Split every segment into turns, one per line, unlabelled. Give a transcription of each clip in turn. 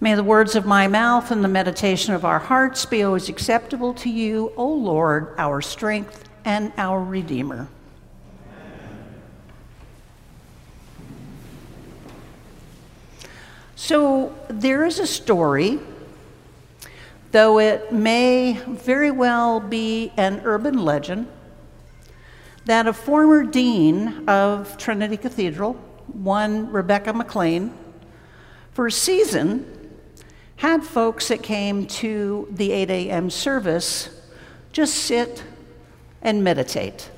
May the words of my mouth and the meditation of our hearts be always acceptable to you, O Lord, our strength and our Redeemer. So there is a story, though it may very well be an urban legend, that a former dean of Trinity Cathedral, one Rebecca McLean, for a season had folks that came to the 8 a.m. service just sit and meditate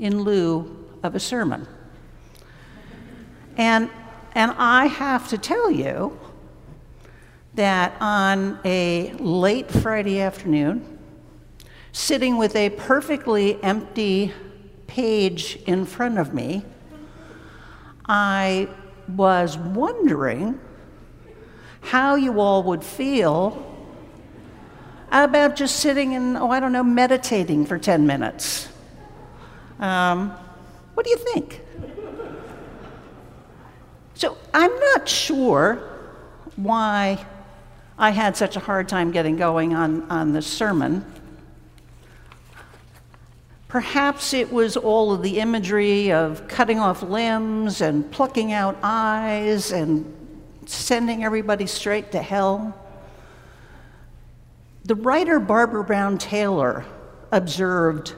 in lieu of a sermon. And, and I have to tell you that on a late Friday afternoon, sitting with a perfectly empty page in front of me, I was wondering how you all would feel about just sitting and, oh, I don't know, meditating for 10 minutes. Um, what do you think? So I'm not sure why I had such a hard time getting going on, on the sermon. Perhaps it was all of the imagery of cutting off limbs and plucking out eyes and sending everybody straight to hell. The writer Barbara Brown Taylor observed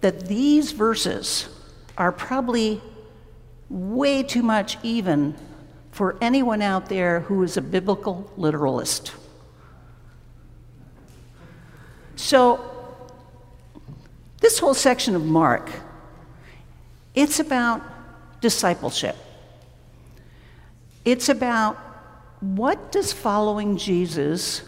that these verses are probably way too much even for anyone out there who is a biblical literalist. So, this whole section of Mark, it's about discipleship. It's about what does following Jesus,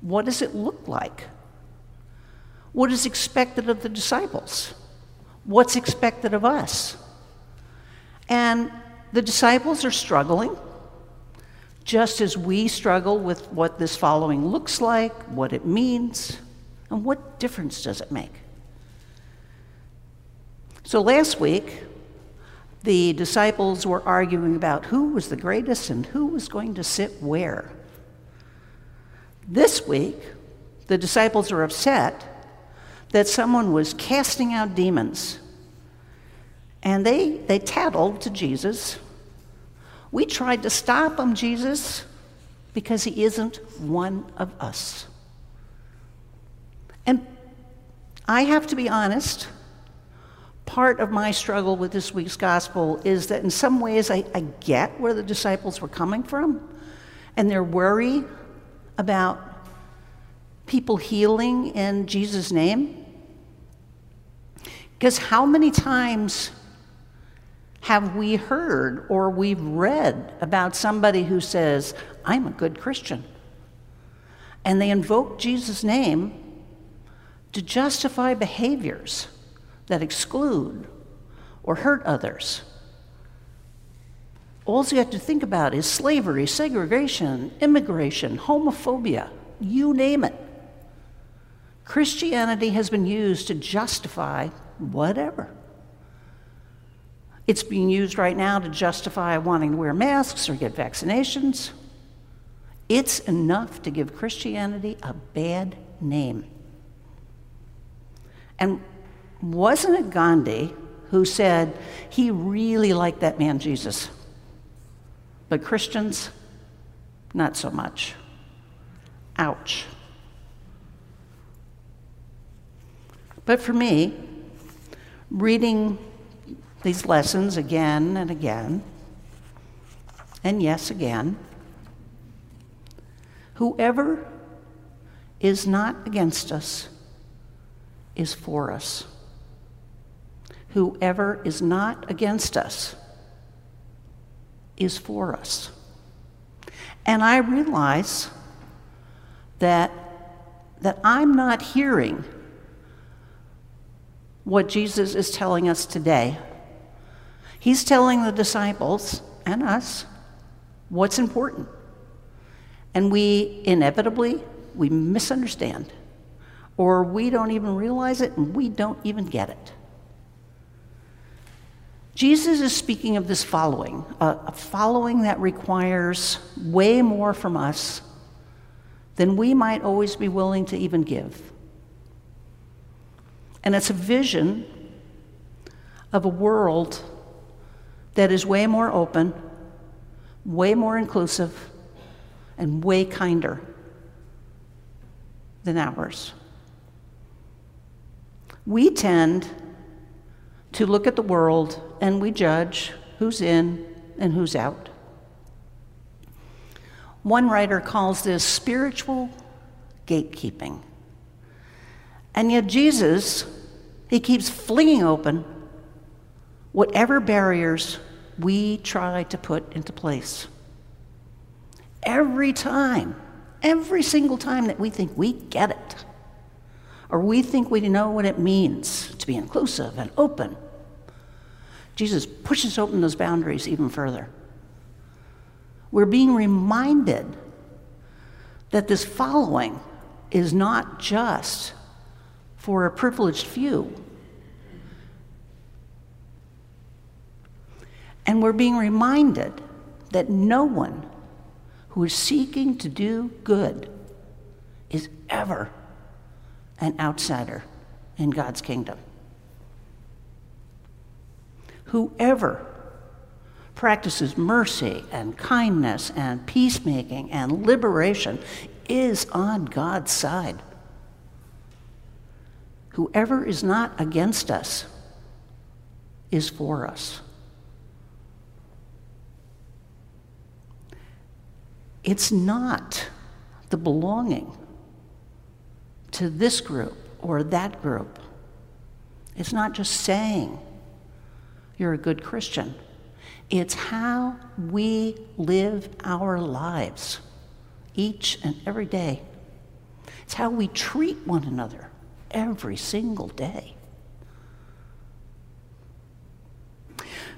what does it look like? What is expected of the disciples? What's expected of us? And the disciples are struggling, just as we struggle with what this following looks like, what it means, and what difference does it make? So last week, the disciples were arguing about who was the greatest and who was going to sit where. This week, the disciples are upset that someone was casting out demons. And they, they tattled to Jesus. We tried to stop him, Jesus, because he isn't one of us. And I have to be honest, part of my struggle with this week's gospel is that in some ways I, I get where the disciples were coming from and their worry about people healing in Jesus' name. Because how many times have we heard or we've read about somebody who says, I'm a good Christian? And they invoke Jesus' name to justify behaviors that exclude or hurt others. All you have to think about is slavery, segregation, immigration, homophobia, you name it. Christianity has been used to justify whatever. It's being used right now to justify wanting to wear masks or get vaccinations. It's enough to give Christianity a bad name. And wasn't it Gandhi who said he really liked that man Jesus? But Christians, not so much. Ouch. But for me, reading these lessons again and again, and yes, again, whoever is not against us is for us. Whoever is not against us is for us. And I realize that, that I'm not hearing what Jesus is telling us today. He's telling the disciples and us what's important. And we inevitably, we misunderstand. Or we don't even realize it and we don't even get it. Jesus is speaking of this following, a following that requires way more from us than we might always be willing to even give. And it's a vision of a world that is way more open, way more inclusive, and way kinder than ours. We tend to look at the world and we judge who's in and who's out. One writer calls this spiritual gatekeeping. And yet, Jesus, he keeps flinging open whatever barriers we try to put into place. Every time, every single time that we think we get it, or we think we know what it means to be inclusive and open, Jesus pushes open those boundaries even further. We're being reminded that this following is not just for a privileged few. And we're being reminded that no one who is seeking to do good is ever an outsider in God's kingdom. Whoever practices mercy and kindness and peacemaking and liberation is on God's side. Whoever is not against us is for us. It's not the belonging to this group or that group. It's not just saying you're a good Christian, it's how we live our lives each and every day. It's how we treat one another every single day.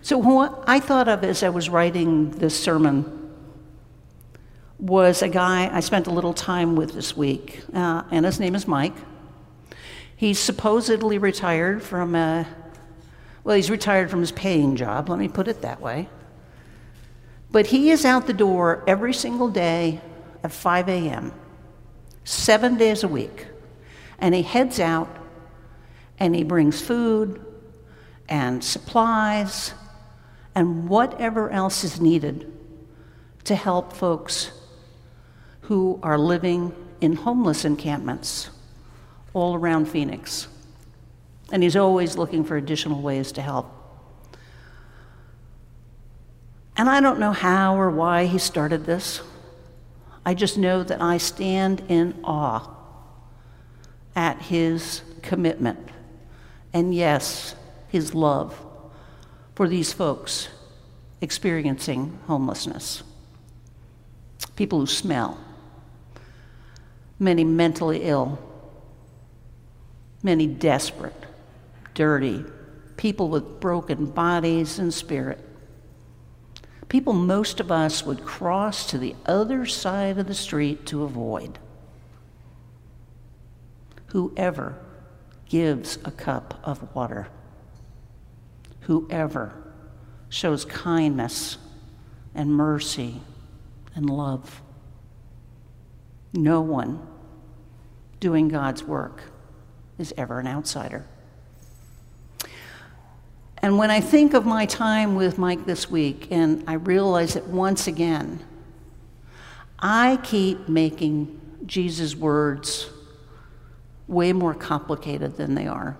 So, what I thought of as I was writing this sermon was a guy I spent a little time with this week, uh, and his name is Mike. He's supposedly retired from a, well, he's retired from his paying job, let me put it that way. But he is out the door every single day at 5 a.m., seven days a week. And he heads out and he brings food and supplies and whatever else is needed to help folks who are living in homeless encampments all around Phoenix. And he's always looking for additional ways to help. And I don't know how or why he started this. I just know that I stand in awe at his commitment and, yes, his love for these folks experiencing homelessness. People who smell, many mentally ill, many desperate, dirty, people with broken bodies and spirit. People most of us would cross to the other side of the street to avoid. Whoever gives a cup of water, whoever shows kindness and mercy and love, no one doing God's work is ever an outsider. And when I think of my time with Mike this week, and I realize that once again, I keep making Jesus' words way more complicated than they are.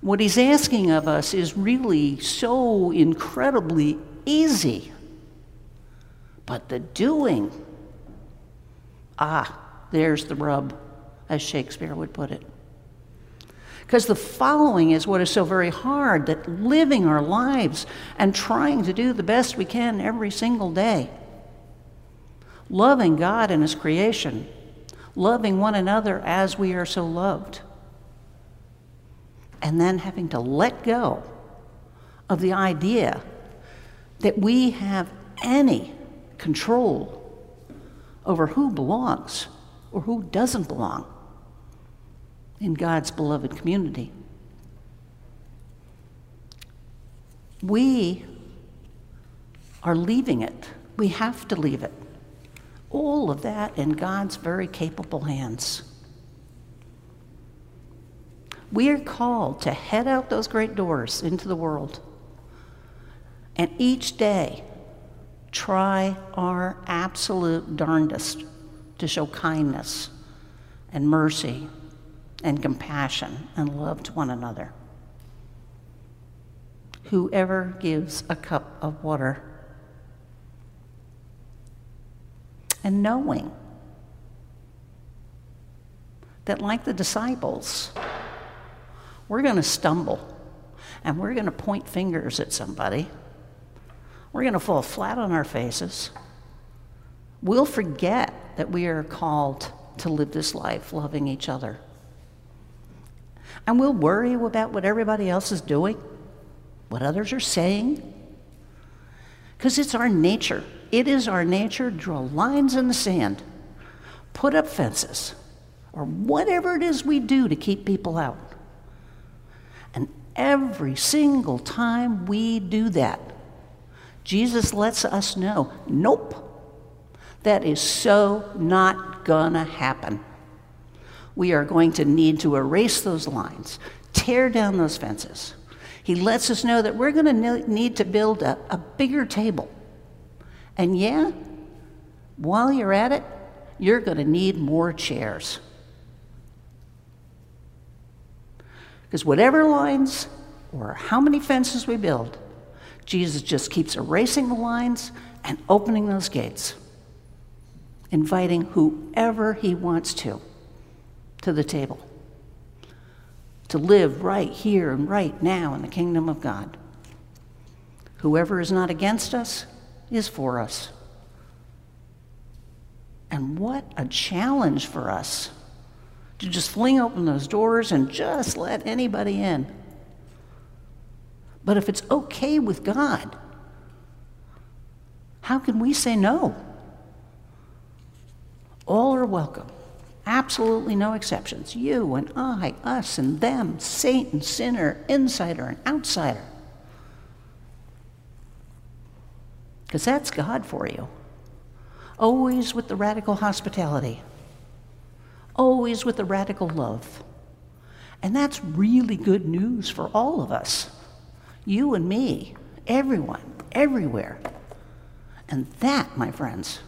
What he's asking of us is really so incredibly easy. But the doing, ah, there's the rub, as Shakespeare would put it. Because the following is what is so very hard that living our lives and trying to do the best we can every single day. Loving God and His creation, loving one another as we are so loved. And then having to let go of the idea that we have any control over who belongs or who doesn't belong in God's beloved community. we are leaving it. We have to leave it. All of that in God's very capable hands. We are called to head out those great doors into the world. And each day, try our absolute darndest to show kindness and mercy and compassion and love to one another. Whoever gives a cup of water and knowing that, like the disciples, we're going to stumble and we're going to point fingers at somebody. We're going to fall flat on our faces. We'll forget that we are called to live this life loving each other. And we'll worry about what everybody else is doing, what others are saying, because it's our nature it is our nature to draw lines in the sand, put up fences, or whatever it is we do to keep people out. And every single time we do that, Jesus lets us know nope, that is so not gonna happen. We are going to need to erase those lines, tear down those fences. He lets us know that we're going to need to build a, a bigger table and yeah, while you're at it, you're going to need more chairs. Because whatever lines or how many fences we build, Jesus just keeps erasing the lines and opening those gates, inviting whoever he wants to to the table, to live right here and right now in the kingdom of God. Whoever is not against us is for us. And what a challenge for us to just fling open those doors and just let anybody in. But if it's okay with God, how can we say no? All are welcome. Absolutely no exceptions. You and I, us and them, saint and sinner, insider and outsider. because that's God for you. Always with the radical hospitality, always with the radical love. And that's really good news for all of us you and me, everyone, everywhere. And that, my friends,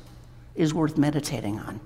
is worth meditating on.